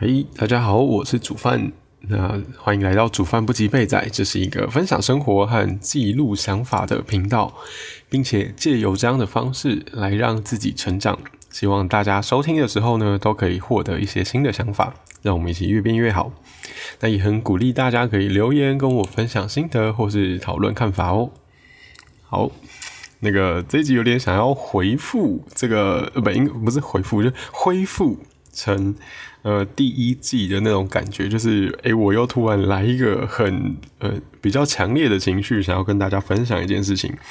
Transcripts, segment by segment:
嘿，大家好，我是煮饭。那欢迎来到煮饭不及备仔，这是一个分享生活和记录想法的频道，并且借由这样的方式来让自己成长。希望大家收听的时候呢，都可以获得一些新的想法，让我们一起越变越好。那也很鼓励大家可以留言跟我分享心得或是讨论看法哦。好，那个这一集有点想要回复这个，呃，不，应不是回复，就恢复成呃第一季的那种感觉，就是诶，我又突然来一个很呃比较强烈的情绪，想要跟大家分享一件事情。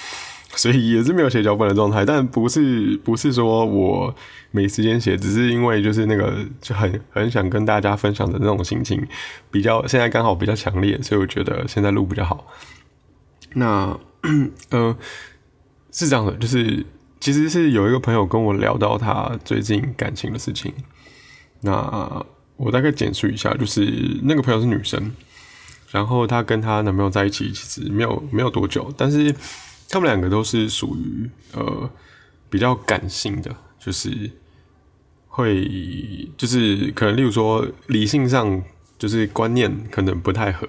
所以也是没有写脚本的状态，但不是不是说我没时间写，只是因为就是那个就很很想跟大家分享的那种心情，比较现在刚好比较强烈，所以我觉得现在录比较好。那 呃是这样的，就是其实是有一个朋友跟我聊到他最近感情的事情，那我大概简述一下，就是那个朋友是女生，然后她跟她男朋友在一起其实没有没有多久，但是。他们两个都是属于呃比较感性的，就是会就是可能例如说理性上就是观念可能不太合。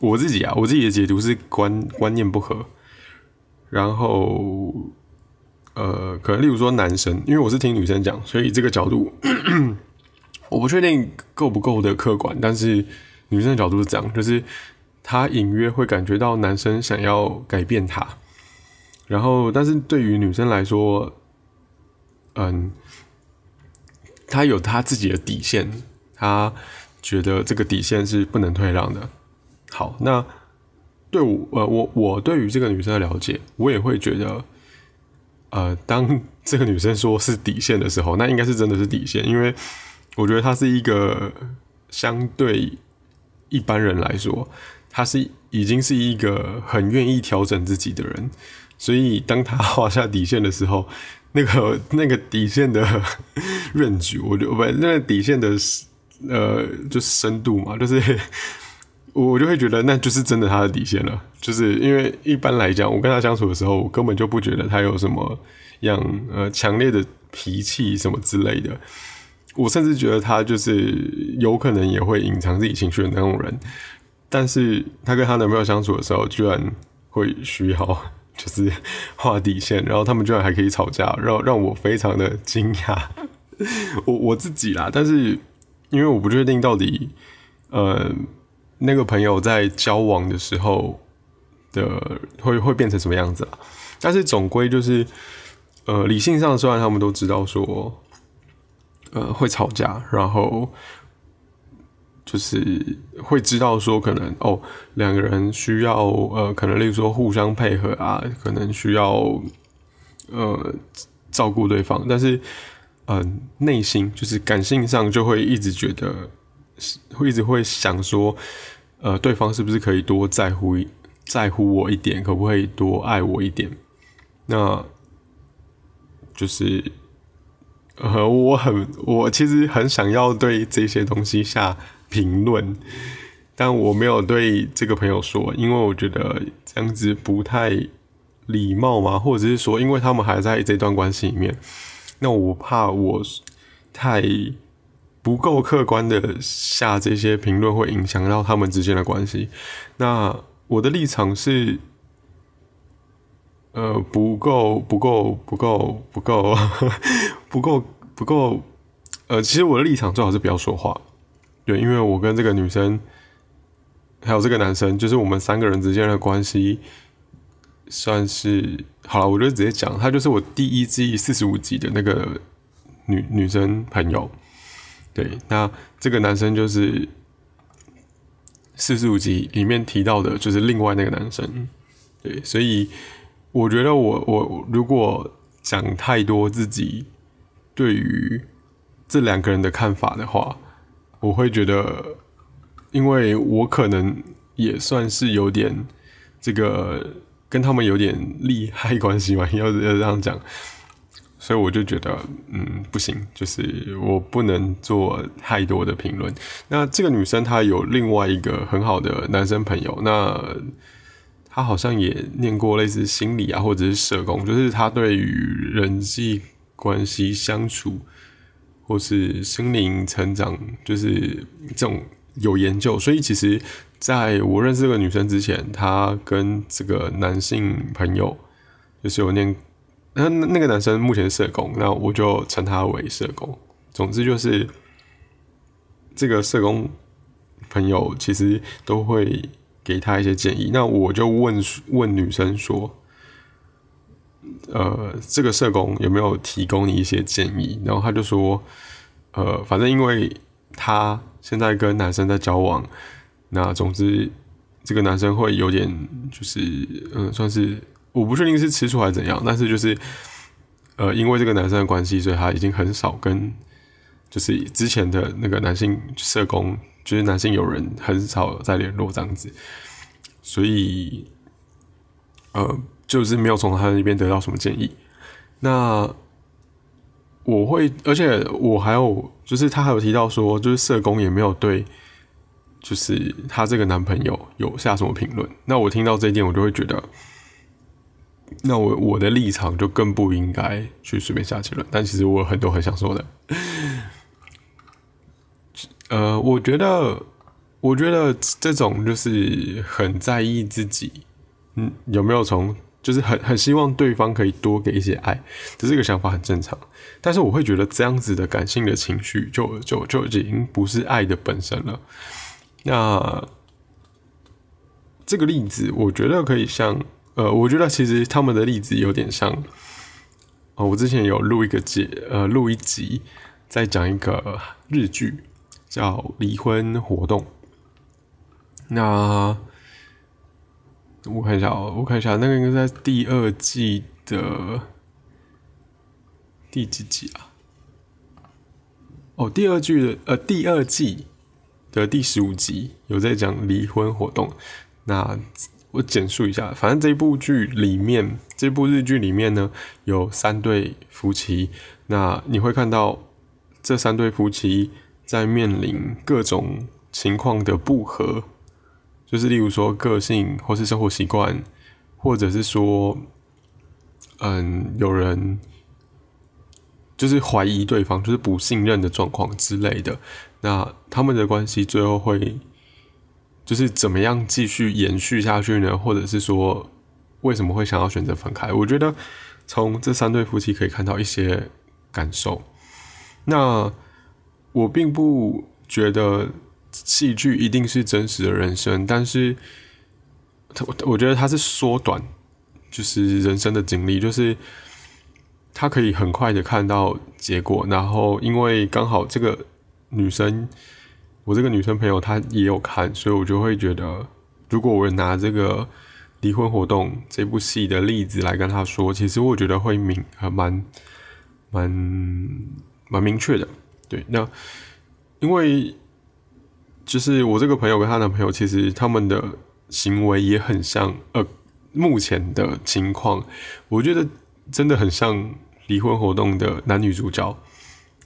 我自己啊，我自己的解读是观观念不合。然后呃，可能例如说男生，因为我是听女生讲，所以这个角度我不确定够不够的客观，但是女生的角度是这样，就是她隐约会感觉到男生想要改变她。然后，但是对于女生来说，嗯，她有她自己的底线，她觉得这个底线是不能退让的。好，那对我，呃，我我对于这个女生的了解，我也会觉得，呃，当这个女生说是底线的时候，那应该是真的是底线，因为我觉得他是一个相对一般人来说，他是已经是一个很愿意调整自己的人。所以，当他画下底线的时候，那个 那个底线的 润局，我就不那个底线的呃，就是深度嘛，就是 我就会觉得那就是真的他的底线了。就是因为一般来讲，我跟他相处的时候，我根本就不觉得他有什么样呃强烈的脾气什么之类的。我甚至觉得他就是有可能也会隐藏自己情绪的那种人。但是他跟他男朋友相处的时候，居然会需要。就是画底线，然后他们居然还可以吵架，让让我非常的惊讶。我我自己啦，但是因为我不确定到底，呃，那个朋友在交往的时候的会会变成什么样子啊？但是总归就是，呃，理性上虽然他们都知道说，呃，会吵架，然后。就是会知道说，可能哦，两个人需要呃，可能例如说互相配合啊，可能需要呃照顾对方，但是嗯，内心就是感性上就会一直觉得，会一直会想说，呃，对方是不是可以多在乎在乎我一点，可不可以多爱我一点？那就是呃，我很我其实很想要对这些东西下。评论，但我没有对这个朋友说，因为我觉得这样子不太礼貌嘛，或者是说，因为他们还在这段关系里面，那我怕我太不够客观的下这些评论，会影响到他们之间的关系。那我的立场是，呃，不够，不够，不够，不够，不够，不够。呃，其实我的立场最好是不要说话。对，因为我跟这个女生，还有这个男生，就是我们三个人之间的关系，算是好了。我就直接讲，他就是我第一季四十五集的那个女女生朋友。对，那这个男生就是四十五集里面提到的，就是另外那个男生。对，所以我觉得我我如果讲太多自己对于这两个人的看法的话。我会觉得，因为我可能也算是有点这个跟他们有点利害关系嘛，要 要这样讲，所以我就觉得，嗯，不行，就是我不能做太多的评论。那这个女生她有另外一个很好的男生朋友，那她好像也念过类似心理啊，或者是社工，就是她对于人际关系相处。或是心灵成长，就是这种有研究。所以其实在我认识这个女生之前，她跟这个男性朋友就是有念，那那个男生目前社工，那我就称他为社工。总之就是这个社工朋友其实都会给他一些建议。那我就问问女生说。呃，这个社工有没有提供你一些建议？然后他就说，呃，反正因为他现在跟男生在交往，那总之这个男生会有点就是，嗯，算是我不确定是吃醋还是怎样，但是就是，呃，因为这个男生的关系，所以他已经很少跟就是之前的那个男性社工，就是男性友人很少在联络这样子，所以，呃。就是没有从他那边得到什么建议，那我会，而且我还有，就是他还有提到说，就是社工也没有对，就是他这个男朋友有下什么评论。那我听到这一点，我就会觉得，那我我的立场就更不应该去随便下结论。但其实我有很多很想说的，呃，我觉得，我觉得这种就是很在意自己，嗯，有没有从。就是很很希望对方可以多给一些爱，这个想法很正常。但是我会觉得这样子的感性的情绪，就就就已经不是爱的本身了。那这个例子，我觉得可以像，呃，我觉得其实他们的例子有点像。哦，我之前有录一个节，呃，录一集在讲一个日剧，叫《离婚活动》。那我看一下哦，我看一下，那个应该在第二季的第几集啊？哦，第二季的呃，第二季的第十五集有在讲离婚活动。那我简述一下，反正这部剧里面，这部日剧里面呢，有三对夫妻。那你会看到这三对夫妻在面临各种情况的不和。就是例如说个性，或是生活习惯，或者是说，嗯，有人就是怀疑对方，就是不信任的状况之类的。那他们的关系最后会就是怎么样继续延续下去呢？或者是说为什么会想要选择分开？我觉得从这三对夫妻可以看到一些感受。那我并不觉得。戏剧一定是真实的人生，但是，他我觉得他是缩短，就是人生的经历，就是他可以很快的看到结果，然后因为刚好这个女生，我这个女生朋友她也有看，所以我就会觉得，如果我拿这个离婚活动这部戏的例子来跟她说，其实我觉得会明还蛮蛮蛮明确的，对，那因为。就是我这个朋友跟她男朋友，其实他们的行为也很像，呃，目前的情况，我觉得真的很像离婚活动的男女主角。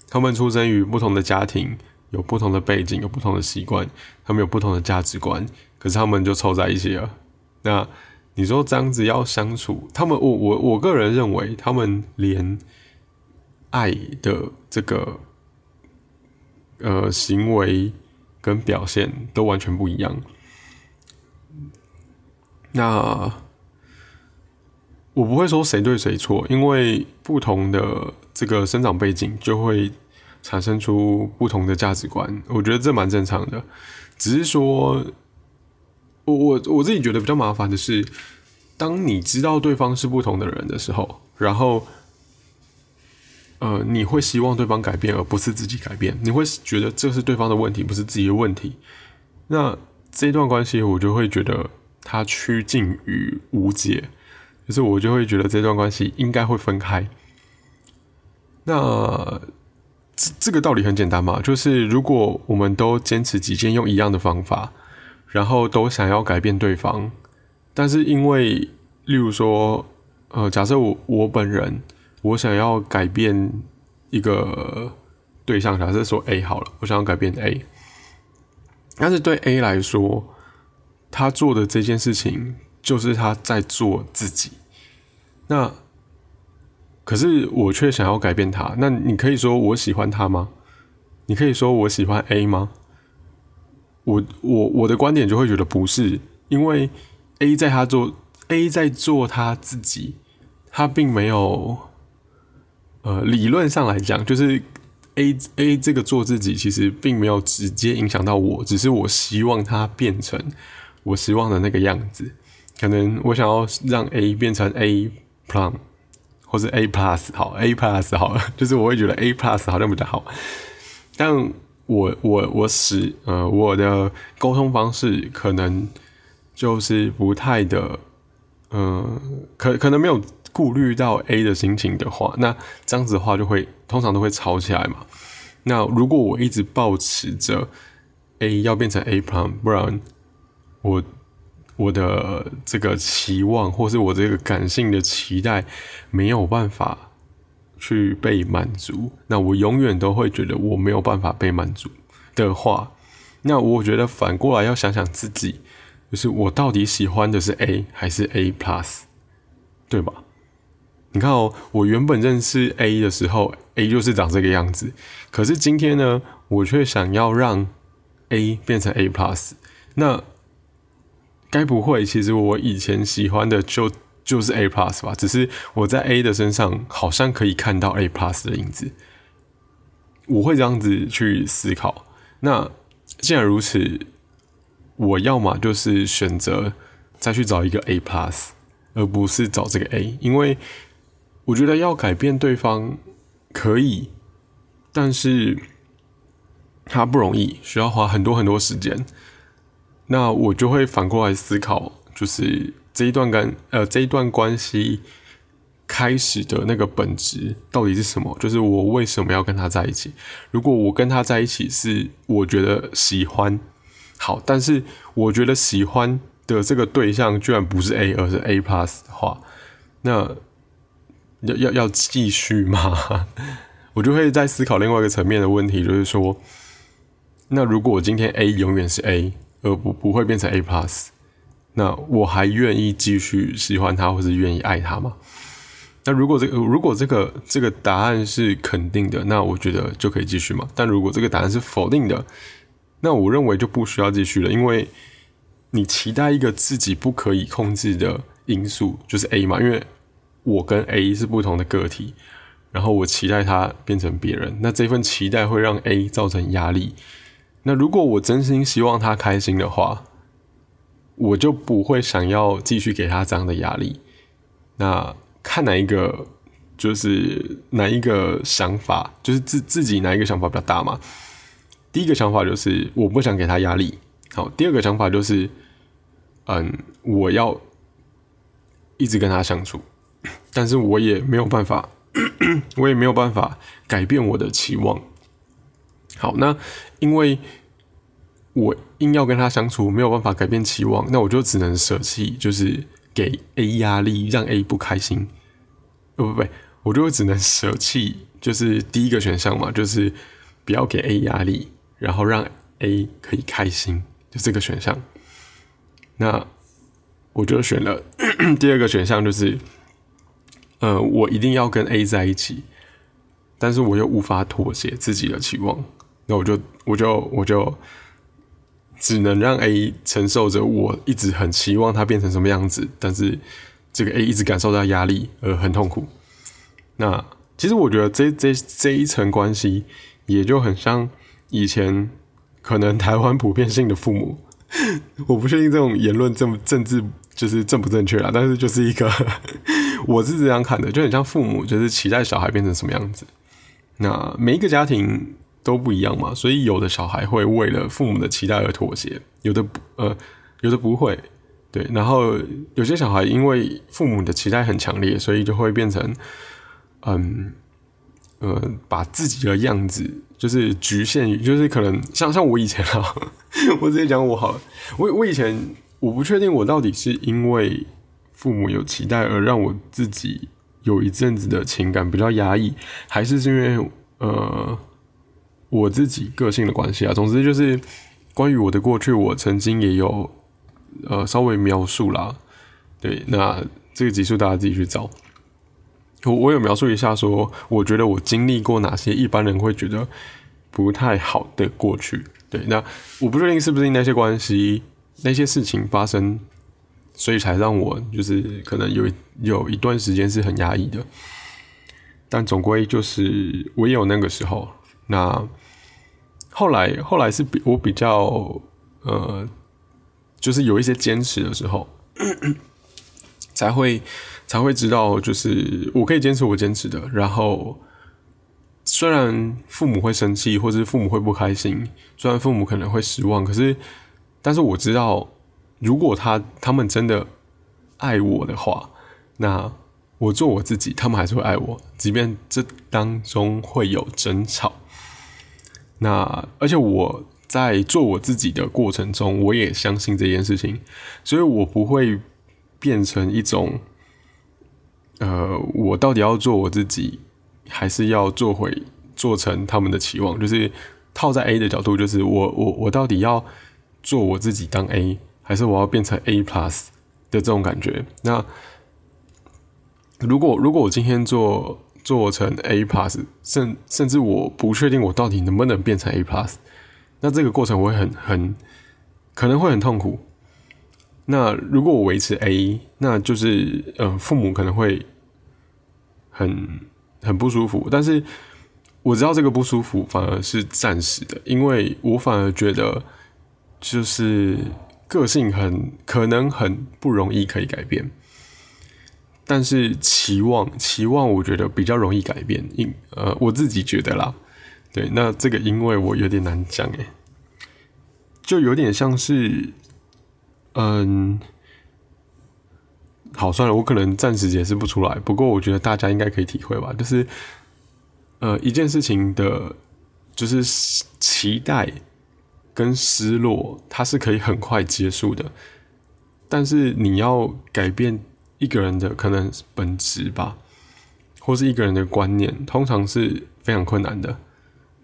他们出生于不同的家庭，有不同的背景，有不同的习惯，他们有不同的价值观，可是他们就凑在一起了。那你说这样子要相处，他们我我我个人认为，他们连爱的这个呃行为。跟表现都完全不一样。那我不会说谁对谁错，因为不同的这个生长背景就会产生出不同的价值观。我觉得这蛮正常的。只是说，我我我自己觉得比较麻烦的是，当你知道对方是不同的人的时候，然后。呃，你会希望对方改变，而不是自己改变。你会觉得这是对方的问题，不是自己的问题。那这段关系，我就会觉得它趋近于无解，就是我就会觉得这段关系应该会分开。那这这个道理很简单嘛，就是如果我们都坚持己见，用一样的方法，然后都想要改变对方，但是因为，例如说，呃，假设我我本人。我想要改变一个对象，假设说 A 好了，我想要改变 A，但是对 A 来说，他做的这件事情就是他在做自己。那可是我却想要改变他。那你可以说我喜欢他吗？你可以说我喜欢 A 吗？我我我的观点就会觉得不是，因为 A 在他做 A 在做他自己，他并没有，呃，理论上来讲，就是 A A 这个做自己，其实并没有直接影响到我，只是我希望它变成我希望的那个样子。可能我想要让 A 变成 A Plus，或是 A Plus 好，A Plus 好了，就是我会觉得 A Plus 好像比较好，但。我我我使呃我的沟通方式可能就是不太的，嗯，可可能没有顾虑到 A 的心情的话，那这样子的话就会通常都会吵起来嘛。那如果我一直保持着 A 要变成 A plan，不然我我的这个期望或是我这个感性的期待没有办法。去被满足，那我永远都会觉得我没有办法被满足的话，那我觉得反过来要想想自己，就是我到底喜欢的是 A 还是 A plus，对吧？你看哦，我原本认识 A 的时候，A 就是长这个样子，可是今天呢，我却想要让 A 变成 A plus，那该不会其实我以前喜欢的就？就是 A plus 吧，只是我在 A 的身上好像可以看到 A plus 的影子，我会这样子去思考。那既然如此，我要么就是选择再去找一个 A plus，而不是找这个 A，因为我觉得要改变对方可以，但是他不容易，需要花很多很多时间。那我就会反过来思考，就是。这一段跟呃这一段关系开始的那个本质到底是什么？就是我为什么要跟他在一起？如果我跟他在一起是我觉得喜欢好，但是我觉得喜欢的这个对象居然不是 A 而是 A plus 的话，那要要要继续吗？我就会在思考另外一个层面的问题，就是说，那如果我今天 A 永远是 A，而不不会变成 A plus。那我还愿意继续喜欢他，或是愿意爱他吗？那如果这个如果这个这个答案是肯定的，那我觉得就可以继续嘛。但如果这个答案是否定的，那我认为就不需要继续了，因为你期待一个自己不可以控制的因素，就是 A 嘛。因为我跟 A 是不同的个体，然后我期待他变成别人，那这份期待会让 A 造成压力。那如果我真心希望他开心的话，我就不会想要继续给他这样的压力。那看哪一个，就是哪一个想法，就是自自己哪一个想法比较大嘛？第一个想法就是我不想给他压力。好，第二个想法就是，嗯，我要一直跟他相处，但是我也没有办法，我也没有办法改变我的期望。好，那因为。我硬要跟他相处，没有办法改变期望，那我就只能舍弃，就是给 A 压力，让 A 不开心。不不不，我就只能舍弃，就是第一个选项嘛，就是不要给 A 压力，然后让 A 可以开心，就这个选项。那我就选了 第二个选项，就是，呃，我一定要跟 A 在一起，但是我又无法妥协自己的期望，那我就我就我就。只能让 A 承受着我一直很期望他变成什么样子，但是这个 A 一直感受到压力而很痛苦。那其实我觉得这这这一层关系也就很像以前可能台湾普遍性的父母，我不确定这种言论政政治就是正不正确啦，但是就是一个我是这样看的，就很像父母就是期待小孩变成什么样子。那每一个家庭。都不一样嘛，所以有的小孩会为了父母的期待而妥协，有的不呃，有的不会，对。然后有些小孩因为父母的期待很强烈，所以就会变成，嗯呃，把自己的样子就是局限于，就是可能像像我以前啊，我直接讲我好了，我我以前我不确定我到底是因为父母有期待而让我自己有一阵子的情感比较压抑，还是是因为呃。我自己个性的关系啊，总之就是关于我的过去，我曾经也有呃稍微描述啦。对，那这个集数大家自己去找。我我有描述一下说，我觉得我经历过哪些一般人会觉得不太好的过去。对，那我不确定是不是那些关系、那些事情发生，所以才让我就是可能有有一段时间是很压抑的。但总归就是我也有那个时候。那后来后来是比我比较呃，就是有一些坚持的时候，才会才会知道，就是我可以坚持我坚持的。然后虽然父母会生气，或者父母会不开心，虽然父母可能会失望，可是但是我知道，如果他他们真的爱我的话，那。我做我自己，他们还是会爱我，即便这当中会有争吵。那而且我在做我自己的过程中，我也相信这件事情，所以我不会变成一种，呃，我到底要做我自己，还是要做回做成他们的期望？就是套在 A 的角度，就是我我我到底要做我自己当 A，还是我要变成 A plus 的这种感觉？那。如果如果我今天做做成 A plus，甚甚至我不确定我到底能不能变成 A plus，那这个过程我会很很可能会很痛苦。那如果我维持 A，那就是呃父母可能会很很不舒服。但是我知道这个不舒服反而是暂时的，因为我反而觉得就是个性很可能很不容易可以改变。但是期望，期望我觉得比较容易改变，因呃我自己觉得啦，对，那这个因为我有点难讲诶，就有点像是，嗯，好算了，我可能暂时解释不出来，不过我觉得大家应该可以体会吧，就是呃一件事情的，就是期待跟失落，它是可以很快结束的，但是你要改变。一个人的可能本质吧，或是一个人的观念，通常是非常困难的。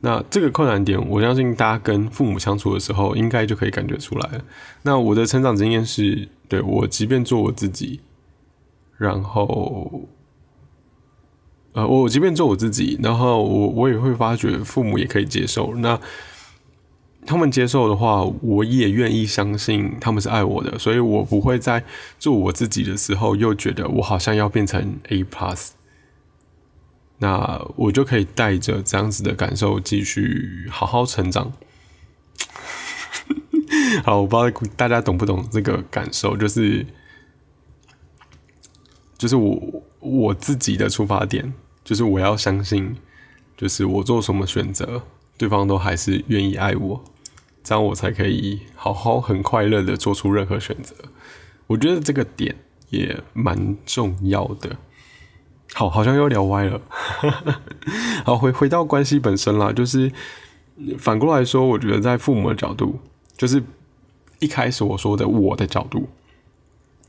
那这个困难点，我相信大家跟父母相处的时候，应该就可以感觉出来了。那我的成长经验是，对我即便做我自己，然后，呃，我即便做我自己，然后我我也会发觉父母也可以接受。那他们接受的话，我也愿意相信他们是爱我的，所以我不会在做我自己的时候又觉得我好像要变成 A plus，那我就可以带着这样子的感受继续好好成长。好，我不知道大家懂不懂这个感受，就是就是我我自己的出发点，就是我要相信，就是我做什么选择，对方都还是愿意爱我。这样我才可以好好很快乐的做出任何选择。我觉得这个点也蛮重要的。好，好像又聊歪了。好，回回到关系本身啦，就是反过来说，我觉得在父母的角度，就是一开始我说的我的角度，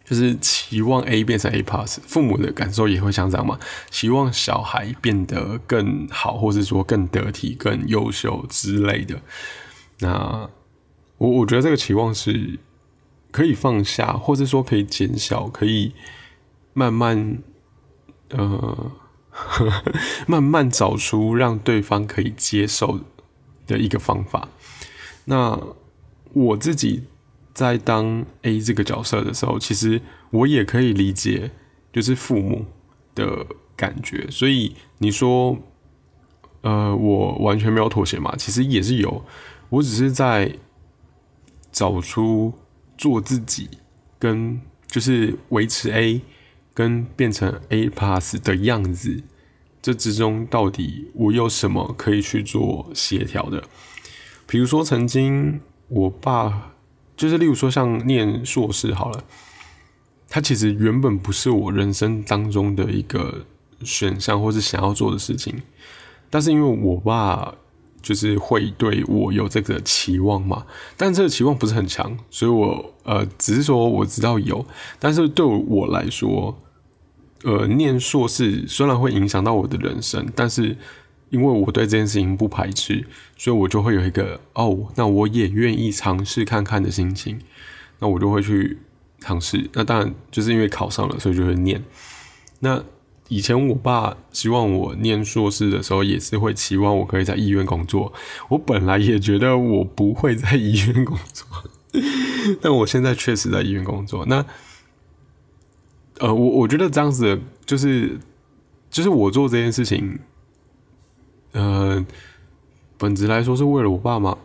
就是期望 A 变成 A plus，父母的感受也会像这样嘛？希望小孩变得更好，或者说更得体、更优秀之类的。那我我觉得这个期望是可以放下，或者说可以减小，可以慢慢呃呵呵 慢慢找出让对方可以接受的一个方法。那我自己在当 A 这个角色的时候，其实我也可以理解，就是父母的感觉。所以你说，呃，我完全没有妥协嘛？其实也是有。我只是在找出做自己跟就是维持 A 跟变成 A plus 的样子，这之中到底我有什么可以去做协调的？比如说，曾经我爸就是例如说像念硕士好了，他其实原本不是我人生当中的一个选项或是想要做的事情，但是因为我爸。就是会对我有这个期望嘛，但这个期望不是很强，所以我呃只是说我知道有，但是对我来说，呃，念硕士虽然会影响到我的人生，但是因为我对这件事情不排斥，所以我就会有一个哦，那我也愿意尝试看看的心情，那我就会去尝试。那当然就是因为考上了，所以就会念。那以前我爸希望我念硕士的时候，也是会期望我可以在医院工作。我本来也觉得我不会在医院工作，但我现在确实在医院工作。那，呃，我我觉得这样子就是，就是我做这件事情，呃，本质来说是为了我爸妈，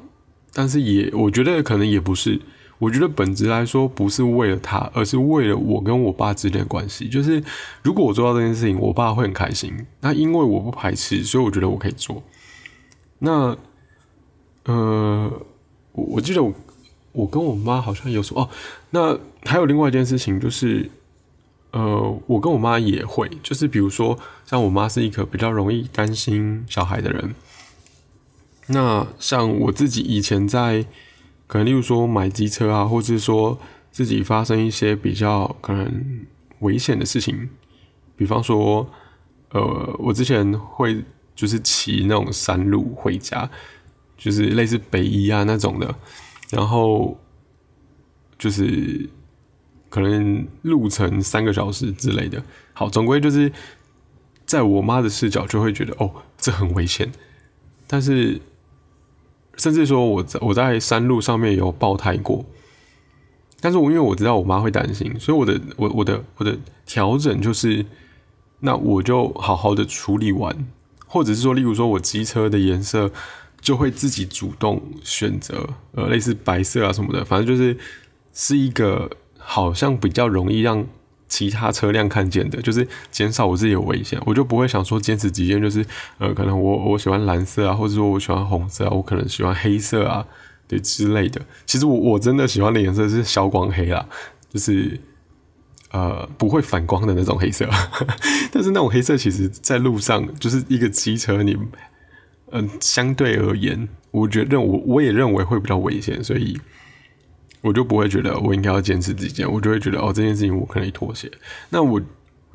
但是也我觉得可能也不是。我觉得本质来说不是为了他，而是为了我跟我爸之间的关系。就是如果我做到这件事情，我爸会很开心。那因为我不排斥，所以我觉得我可以做。那，呃，我我记得我我跟我妈好像有说哦。那还有另外一件事情就是，呃，我跟我妈也会，就是比如说，像我妈是一个比较容易担心小孩的人。那像我自己以前在。可能例如说买机车啊，或者是说自己发生一些比较可能危险的事情，比方说，呃，我之前会就是骑那种山路回家，就是类似北宜啊那种的，然后就是可能路程三个小时之类的。好，总归就是在我妈的视角就会觉得哦，这很危险，但是。甚至说，我在我在山路上面有爆胎过，但是我因为我知道我妈会担心，所以我的我我的我的调整就是，那我就好好的处理完，或者是说，例如说我机车的颜色就会自己主动选择，呃，类似白色啊什么的，反正就是是一个好像比较容易让。其他车辆看见的，就是减少我自己的危险，我就不会想说坚持己见，就是呃，可能我我喜欢蓝色啊，或者说我喜欢红色啊，我可能喜欢黑色啊，对之类的。其实我我真的喜欢的颜色是消光黑啦，就是呃不会反光的那种黑色。但是那种黑色其实在路上就是一个机车，你嗯相对而言，我觉得我我也认为会比较危险，所以。我就不会觉得我应该要坚持己见，我就会觉得哦，这件事情我可以妥协。那我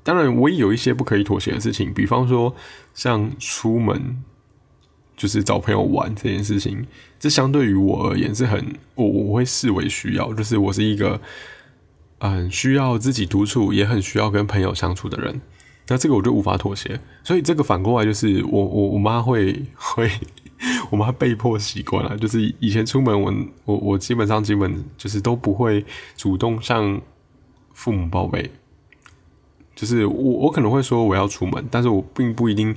当然我也有一些不可以妥协的事情，比方说像出门就是找朋友玩这件事情，这相对于我而言是很我我会视为需要，就是我是一个嗯需要自己独处，也很需要跟朋友相处的人。那这个我就无法妥协，所以这个反过来就是我我我妈会会。我妈被迫习惯了，就是以前出门，我我我基本上基本就是都不会主动向父母报备，就是我我可能会说我要出门，但是我并不一定，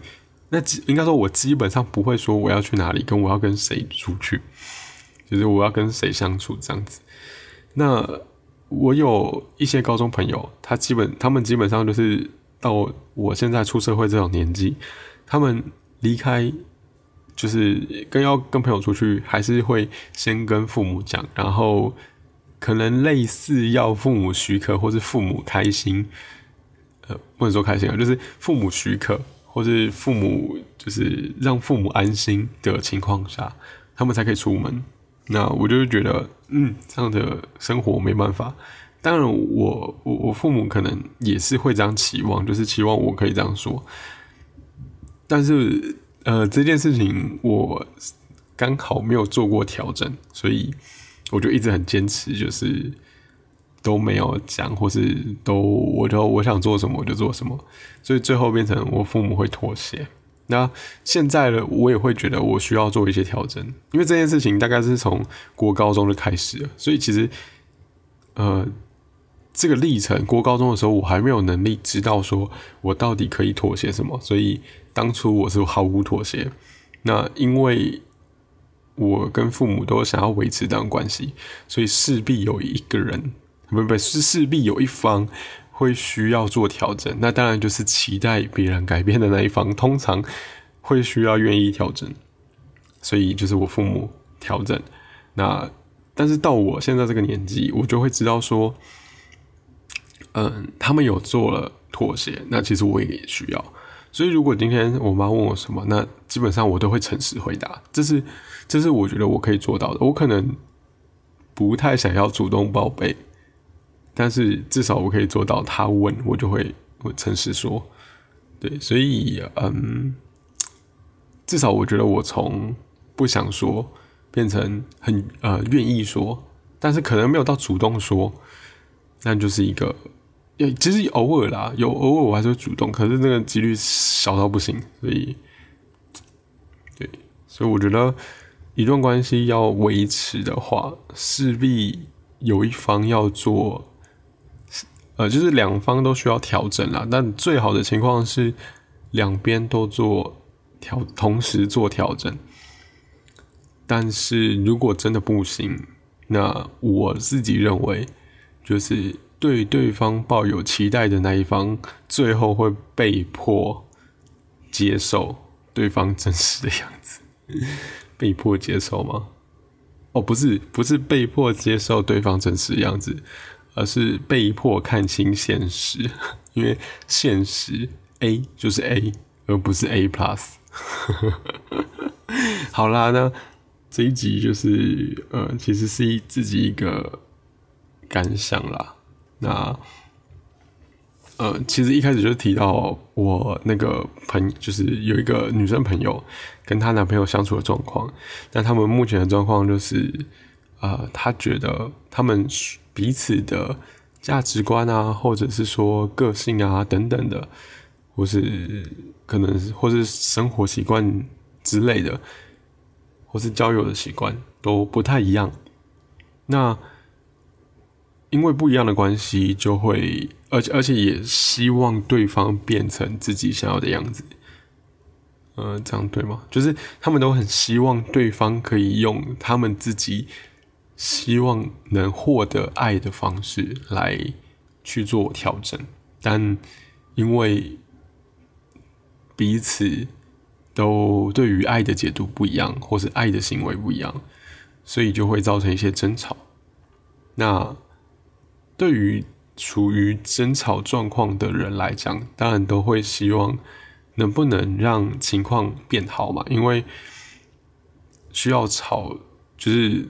那应该说我基本上不会说我要去哪里，跟我要跟谁出去，就是我要跟谁相处这样子。那我有一些高中朋友，他基本他们基本上就是到我现在出社会这种年纪，他们离开。就是跟要跟朋友出去，还是会先跟父母讲，然后可能类似要父母许可或是父母开心，呃，不能说开心啊，就是父母许可或是父母就是让父母安心的情况下，他们才可以出门。那我就是觉得，嗯，这样的生活没办法。当然，我我我父母可能也是会这样期望，就是期望我可以这样说，但是。呃，这件事情我刚好没有做过调整，所以我就一直很坚持，就是都没有讲，或是都我就我想做什么我就做什么，所以最后变成我父母会妥协。那现在呢，我也会觉得我需要做一些调整，因为这件事情大概是从国高中就开始了，所以其实呃这个历程，过高中的时候我还没有能力知道说我到底可以妥协什么，所以。当初我是毫无妥协，那因为我跟父母都想要维持这样关系，所以势必有一个人，不 不是势必有一方会需要做调整。那当然就是期待别人改变的那一方，通常会需要愿意调整。所以就是我父母调整。那但是到我现在这个年纪，我就会知道说，嗯，他们有做了妥协，那其实我也需要。所以，如果今天我妈问我什么，那基本上我都会诚实回答。这是，这是我觉得我可以做到的。我可能不太想要主动报备，但是至少我可以做到。他问我就会我诚实说，对。所以，嗯，至少我觉得我从不想说变成很呃愿意说，但是可能没有到主动说，那就是一个也其实偶尔啦，有偶尔我还是会主动，可是那个几率小到不行，所以，对，所以我觉得一段关系要维持的话，势必有一方要做，呃，就是两方都需要调整啦。但最好的情况是两边都做调，同时做调整。但是如果真的不行，那我自己认为就是。对对方抱有期待的那一方，最后会被迫接受对方真实的样子。被迫接受吗？哦，不是，不是被迫接受对方真实的样子，而是被迫看清现实。因为现实 A 就是 A，而不是 A plus。好啦，那这一集就是呃，其实是自己一个感想啦。那，呃，其实一开始就提到我那个朋，就是有一个女生朋友跟她男朋友相处的状况。那他们目前的状况就是，呃，她觉得他们彼此的价值观啊，或者是说个性啊等等的，或是可能或是生活习惯之类的，或是交友的习惯都不太一样。那因为不一样的关系，就会，而且而且也希望对方变成自己想要的样子，呃，这样对吗？就是他们都很希望对方可以用他们自己希望能获得爱的方式来去做调整，但因为彼此都对于爱的解读不一样，或是爱的行为不一样，所以就会造成一些争吵。那。对于处于争吵状况的人来讲，当然都会希望能不能让情况变好嘛，因为需要吵，就是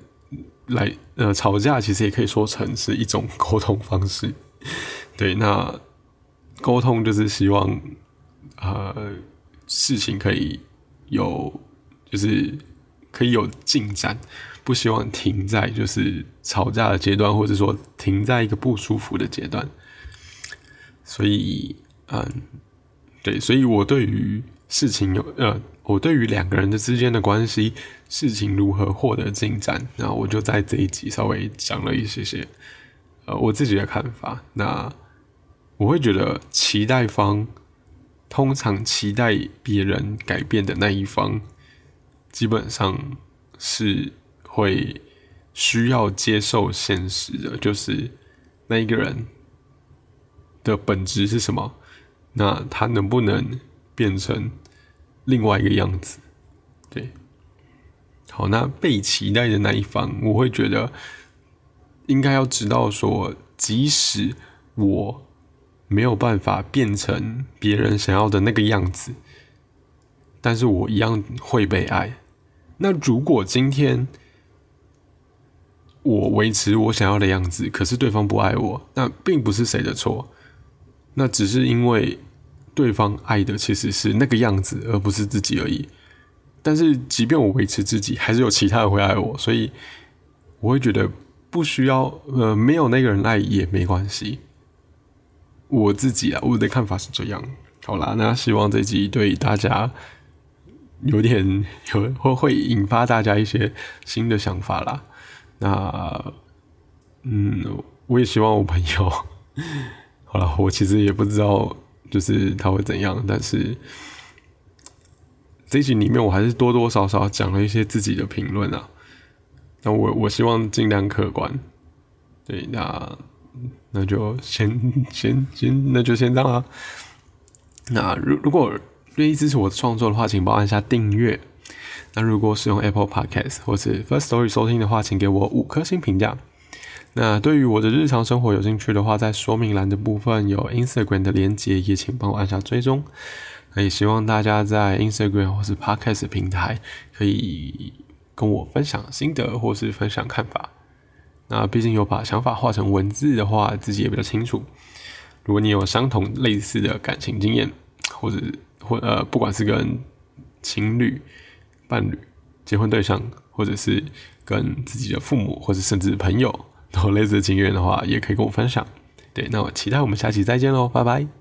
来呃吵架，其实也可以说成是一种沟通方式。对，那沟通就是希望呃事情可以有，就是可以有进展。不希望停在就是吵架的阶段，或者说停在一个不舒服的阶段。所以，嗯，对，所以我对于事情有呃，我对于两个人的之间的关系，事情如何获得进展，那我就在这一集稍微讲了一些些，呃，我自己的看法。那我会觉得，期待方通常期待别人改变的那一方，基本上是。会需要接受现实的，就是那一个人的本质是什么？那他能不能变成另外一个样子？对，好，那被期待的那一方，我会觉得应该要知道说，即使我没有办法变成别人想要的那个样子，但是我一样会被爱。那如果今天，我维持我想要的样子，可是对方不爱我，那并不是谁的错，那只是因为对方爱的其实是那个样子，而不是自己而已。但是，即便我维持自己，还是有其他人会爱我，所以我会觉得不需要，呃，没有那个人爱也没关系。我自己啊，我的看法是这样。好啦，那希望这集对大家有点 有会会引发大家一些新的想法啦。那，嗯，我也希望我朋友，好了，我其实也不知道，就是他会怎样，但是这一集里面我还是多多少少讲了一些自己的评论啊。那我我希望尽量客观，对，那那就先先先，那就先这样啊。那如如果愿意支持我的创作的话，请帮我按下订阅。那如果使用 Apple Podcast 或是 First Story 收听的话，请给我五颗星评价。那对于我的日常生活有兴趣的话，在说明栏的部分有 Instagram 的连接，也请帮我按下追踪。那也希望大家在 Instagram 或是 Podcast 平台可以跟我分享心得或是分享看法。那毕竟有把想法化成文字的话，自己也比较清楚。如果你有相同类似的感情经验，或者或呃，不管是跟情侣。伴侣、结婚对象，或者是跟自己的父母，或者甚至朋友，然后类似的经验的话，也可以跟我分享。对，那我期待我们下期再见喽，拜拜。